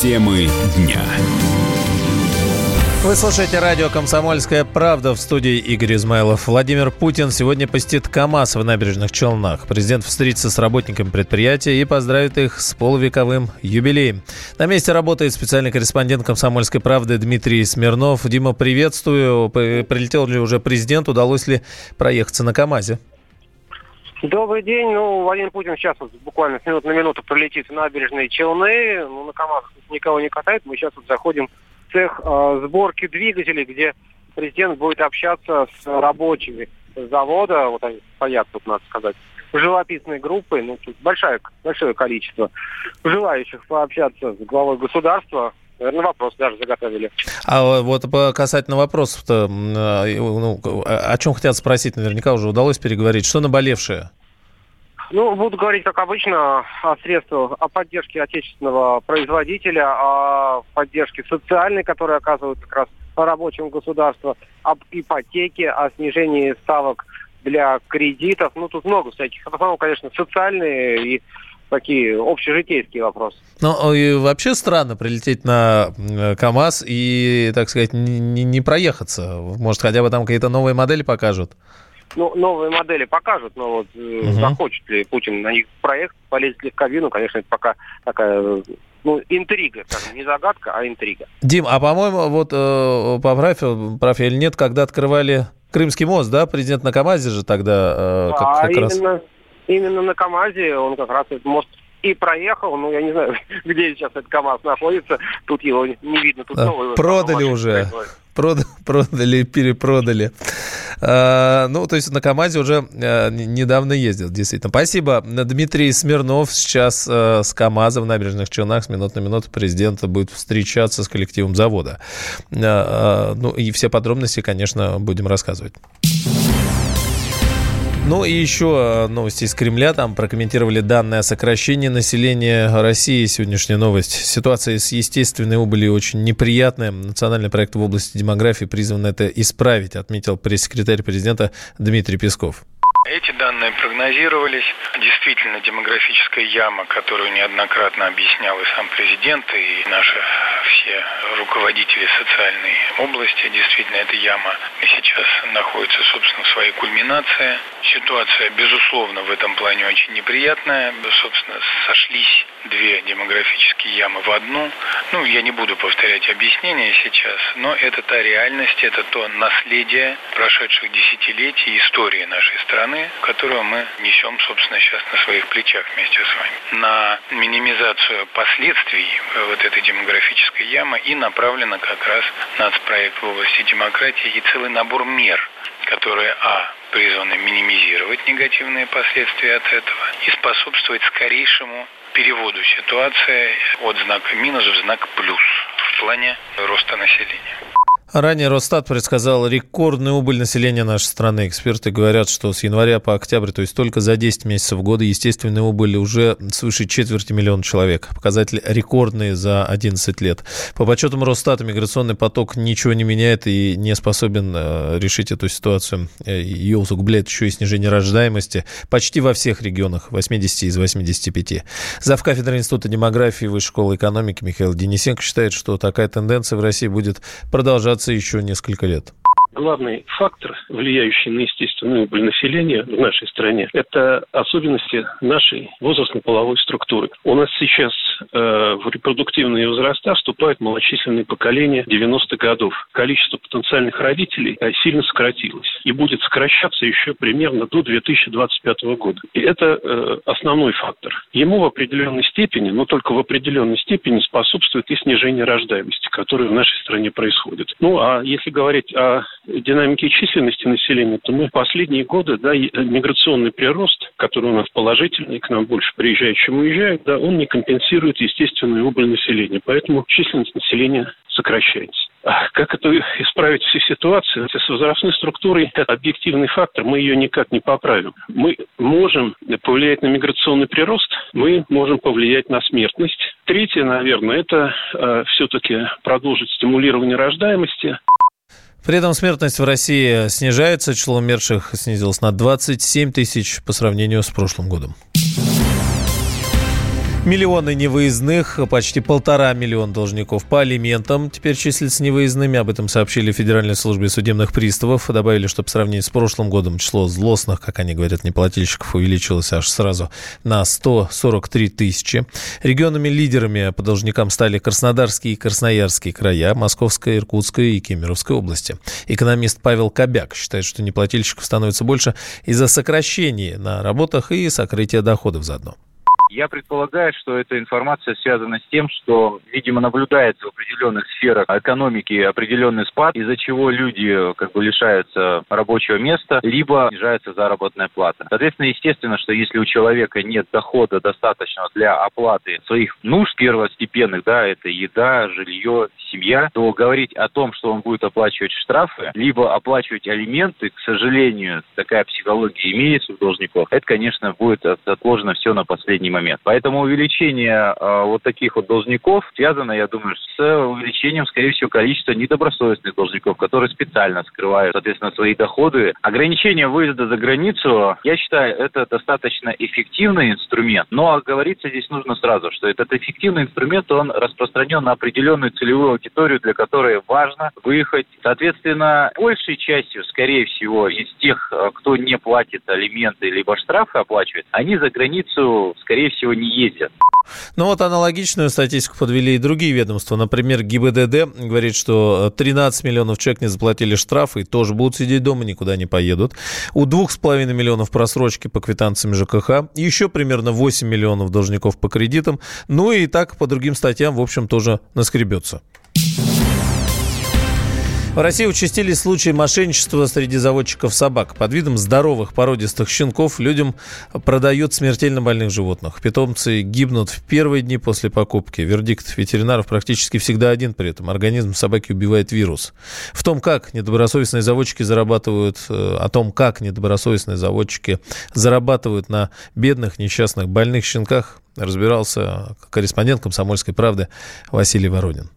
Темы дня. Вы слушаете радио «Комсомольская правда» в студии Игорь Измайлов. Владимир Путин сегодня посетит КАМАЗ в набережных Челнах. Президент встретится с работниками предприятия и поздравит их с полувековым юбилеем. На месте работает специальный корреспондент «Комсомольской правды» Дмитрий Смирнов. Дима, приветствую. Прилетел ли уже президент? Удалось ли проехаться на КАМАЗе? Добрый день. Ну, Владимир Путин сейчас вот буквально с минуты на минуту пролетит в набережные Челны. Ну, на КАМАЗах никого не катает. Мы сейчас вот заходим цех э, сборки двигателей, где президент будет общаться с рабочими завода, вот они стоят тут, надо сказать, живописной группой, ну, тут большое, большое количество желающих пообщаться с главой государства, Наверное, вопрос даже заготовили. А вот касательно вопросов-то, ну, о чем хотят спросить, наверняка уже удалось переговорить. Что наболевшее? Ну, буду говорить, как обычно, о средствах, о поддержке отечественного производителя, о поддержке социальной, которая оказывают как раз рабочим государства, об ипотеке, о снижении ставок для кредитов. Ну, тут много всяких. В основном, конечно, социальные и такие общежитейские вопросы. Ну, и вообще странно прилететь на КАМАЗ и, так сказать, не, не проехаться. Может, хотя бы там какие-то новые модели покажут? Ну, новые модели покажут, но вот угу. захочет ли Путин на них проект, полезет ли в кабину, конечно, это пока такая ну, интрига, скажем, не загадка, а интрига. Дим, а по-моему, вот э, поправь, прав или нет, когда открывали Крымский мост, да, президент на КАМАЗе же тогда э, как, а, как именно, раз... именно на КАМАЗе он как раз этот мост и проехал. Ну, я не знаю, где сейчас этот КАМАЗ находится. Тут его не видно. Тут новый, Продали уже. Прод, продали, перепродали. А, ну, то есть на КАМАЗе уже а, недавно ездил, действительно. Спасибо. Дмитрий Смирнов сейчас а, с КАМАЗом в набережных Челнах с минут на минуту президента будет встречаться с коллективом завода. А, ну, и все подробности, конечно, будем рассказывать. Ну и еще э, новости из Кремля. Там прокомментировали данные о сокращении населения России. Сегодняшняя новость. Ситуация с естественной убылью очень неприятная. Национальный проект в области демографии призван это исправить, отметил пресс-секретарь президента Дмитрий Песков. Эти данные прогнозировались. Действительно, демографическая яма, которую неоднократно объяснял и сам президент, и наши все руководители социальной области, действительно, эта яма сейчас находится, собственно, в своей кульминации. Ситуация, безусловно, в этом плане очень неприятная. Собственно, сошлись две демографические ямы в одну. Ну, я не буду повторять объяснения сейчас, но это та реальность, это то наследие прошедших десятилетий истории нашей страны, которую мы несем, собственно, сейчас на своих плечах вместе с вами. На минимизацию последствий э, вот этой демографической ямы и направлена как раз нацпроект в области демократии и целый набор мер, которые, а, призваны минимизировать негативные последствия от этого и способствовать скорейшему переводу ситуации от знака минус в знак плюс в плане роста населения. Ранее Росстат предсказал рекордную убыль населения нашей страны. Эксперты говорят, что с января по октябрь, то есть только за 10 месяцев года, естественные убыли уже свыше четверти миллиона человек. Показатели рекордные за 11 лет. По подсчетам Росстата, миграционный поток ничего не меняет и не способен э, решить эту ситуацию. Э, Ее усугубляет еще и снижение рождаемости почти во всех регионах, 80 из 85. Зав. кафедры Института демографии Высшей школы экономики Михаил Денисенко считает, что такая тенденция в России будет продолжаться продолжаться еще несколько лет? главный фактор, влияющий на естественную убыль населения в нашей стране, это особенности нашей возрастно-половой структуры. У нас сейчас э, в репродуктивные возраста вступают малочисленные поколения 90-х годов. Количество потенциальных родителей э, сильно сократилось и будет сокращаться еще примерно до 2025 года. И это э, основной фактор. Ему в определенной степени, но только в определенной степени способствует и снижение рождаемости, которое в нашей стране происходит. Ну, а если говорить о динамики численности населения, то мы в последние годы, да, миграционный прирост, который у нас положительный, к нам больше приезжает, чем уезжает, да, он не компенсирует естественную убыль населения. Поэтому численность населения сокращается. Как это исправить всю ситуацию? С возрастной структурой это объективный фактор, мы ее никак не поправим. Мы можем повлиять на миграционный прирост, мы можем повлиять на смертность. Третье, наверное, это э, все-таки продолжить стимулирование рождаемости. При этом смертность в России снижается, число умерших снизилось на 27 тысяч по сравнению с прошлым годом. Миллионы невыездных, почти полтора миллиона должников по алиментам теперь числятся невыездными. Об этом сообщили Федеральной службе судебных приставов. Добавили, что по сравнению с прошлым годом число злостных, как они говорят, неплательщиков увеличилось аж сразу на 143 тысячи. Регионами-лидерами по должникам стали Краснодарские и Красноярские края, Московская, Иркутская и Кемеровская области. Экономист Павел Кобяк считает, что неплательщиков становится больше из-за сокращения на работах и сокрытия доходов заодно. Я предполагаю, что эта информация связана с тем, что, видимо, наблюдается в определенных сферах экономики определенный спад, из-за чего люди как бы лишаются рабочего места, либо снижается заработная плата. Соответственно, естественно, что если у человека нет дохода достаточного для оплаты своих нужд первостепенных, да, это еда, жилье, семья, то говорить о том, что он будет оплачивать штрафы, либо оплачивать алименты, к сожалению, такая психология имеется у должников, это, конечно, будет отложено все на последний момент момент. Поэтому увеличение э, вот таких вот должников связано, я думаю, с увеличением, скорее всего, количества недобросовестных должников, которые специально скрывают, соответственно, свои доходы. Ограничение выезда за границу, я считаю, это достаточно эффективный инструмент, но говорится здесь нужно сразу, что этот эффективный инструмент, он распространен на определенную целевую аудиторию, для которой важно выехать. Соответственно, большей частью, скорее всего, из тех, э, кто не платит алименты либо штрафы оплачивает, они за границу, скорее скорее всего, не ездят. Ну вот аналогичную статистику подвели и другие ведомства. Например, ГИБДД говорит, что 13 миллионов человек не заплатили штрафы и тоже будут сидеть дома, никуда не поедут. У 2,5 миллионов просрочки по квитанциям ЖКХ. Еще примерно 8 миллионов должников по кредитам. Ну и так по другим статьям, в общем, тоже наскребется. В России участились случаи мошенничества среди заводчиков собак. Под видом здоровых породистых щенков людям продают смертельно больных животных. Питомцы гибнут в первые дни после покупки. Вердикт ветеринаров практически всегда один при этом. Организм собаки убивает вирус. В том, как недобросовестные заводчики зарабатывают, э, о том, как недобросовестные заводчики зарабатывают на бедных, несчастных, больных щенках, разбирался корреспондент «Комсомольской правды» Василий Воронин.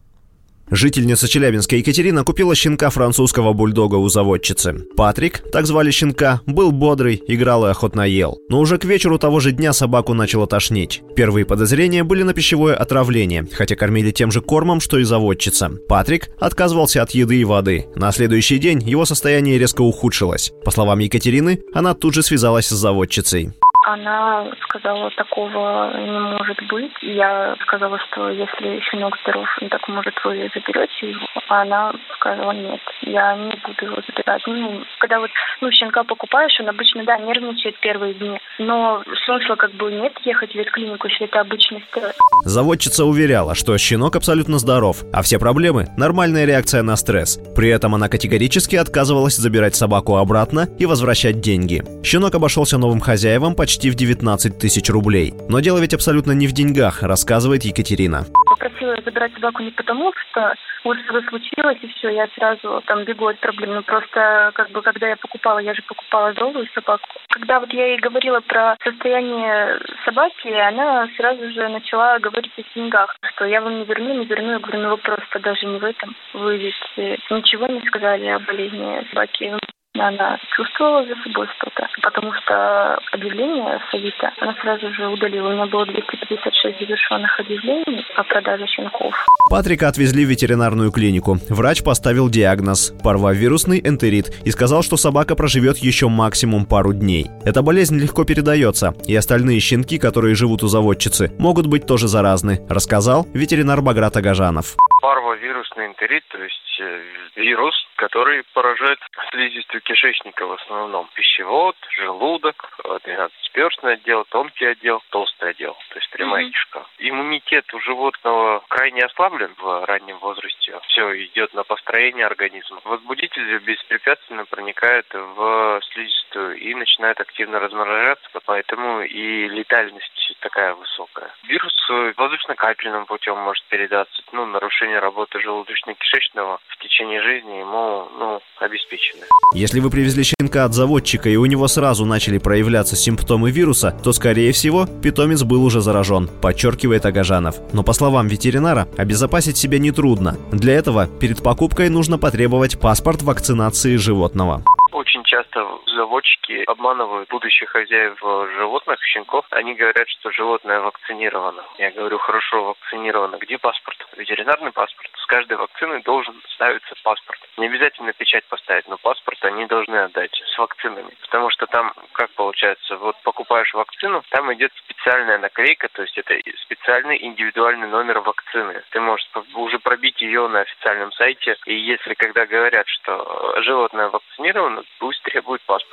Жительница Челябинска Екатерина купила щенка французского бульдога у заводчицы. Патрик, так звали щенка, был бодрый, играл и охотно ел. Но уже к вечеру того же дня собаку начало тошнить. Первые подозрения были на пищевое отравление, хотя кормили тем же кормом, что и заводчица. Патрик отказывался от еды и воды. На следующий день его состояние резко ухудшилось. По словам Екатерины, она тут же связалась с заводчицей. Она сказала, такого не может быть. Я сказала, что если щенок здоров, ну, так может вы заберете его. А она сказала, нет, я не буду его забирать. Ну, когда вот ну, щенка покупаешь, он обычно, да, нервничает первые дни. Но смысла как бы нет ехать в ветклинику, если это обычный стресс. Заводчица уверяла, что щенок абсолютно здоров, а все проблемы – нормальная реакция на стресс. При этом она категорически отказывалась забирать собаку обратно и возвращать деньги. Щенок обошелся новым хозяевам почти в 19 тысяч рублей. Но дело ведь абсолютно не в деньгах, рассказывает Екатерина. Попросила забирать собаку не потому, что вот что случилось, и все, я сразу там бегу от проблем. Ну, просто, как бы, когда я покупала, я же покупала золотую собаку. Когда вот я ей говорила про состояние собаки, она сразу же начала говорить о деньгах, что я вам не верну, не верну. Я говорю, ну вопрос-то даже не в этом. Вы ничего не сказали о болезни собаки она чувствовала за собой что-то, потому что объявление с она сразу же удалила. У меня было 256 завершенных объявлений о продаже щенков. Патрика отвезли в ветеринарную клинику. Врач поставил диагноз – парвовирусный энтерит и сказал, что собака проживет еще максимум пару дней. Эта болезнь легко передается, и остальные щенки, которые живут у заводчицы, могут быть тоже заразны, рассказал ветеринар Баграт Агажанов. Парвовирусный энтерит, то есть э, вирус, который поражает слизистую кишечника в основном. Пищевод, желудок, двенадцатиперстный отдел, тонкий отдел, толстый отдел, то есть прямая mm-hmm. кишка. Иммунитет у животного крайне ослаблен в раннем возрасте. Все идет на построение организма. Возбудитель беспрепятственно проникает в слизистую и начинает активно размножаться, поэтому и летальность такая высокая. Вирус воздушно-капельным путем может передаться. Ну, нарушение работы желудочно-кишечного в течение жизни ему ну, обеспечены. Если вы привезли щенка от заводчика и у него сразу начали проявляться симптомы вируса, то, скорее всего, питомец был уже заражен, подчеркивает Агажанов. Но, по словам ветеринара, обезопасить себя нетрудно. Для этого перед покупкой нужно потребовать паспорт вакцинации животного. Очень часто заводчики обманывают будущих хозяев животных, щенков. Они говорят, что животное вакцинировано. Я говорю, хорошо, вакцинировано. Где паспорт? Ветеринарный паспорт. С каждой вакцины должен ставиться паспорт. Не обязательно печать поставить, но паспорт они должны отдать с вакцинами. Потому что там, как получается, вот покупаешь вакцину, там идет специальная наклейка, то есть это специальный индивидуальный номер вакцины. Ты можешь уже пробить ее на официальном сайте, и если когда говорят, что животное вакцинировано, пусть требует паспорт.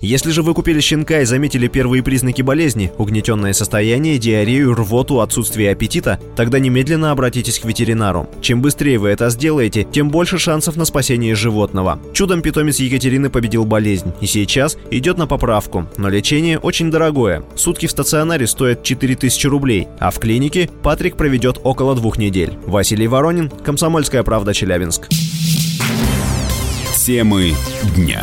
Если же вы купили щенка и заметили первые признаки болезни, угнетенное состояние, диарею, рвоту, отсутствие аппетита, тогда немедленно обратитесь к ветеринару. Чем быстрее вы это сделаете, тем больше шансов на спасение животного. Чудом питомец Екатерины победил болезнь и сейчас идет на поправку, но лечение очень дорогое. Сутки в стационаре стоят 4000 рублей, а в клинике Патрик проведет около двух недель. Василий Воронин, Комсомольская правда, Челябинск. Темы дня.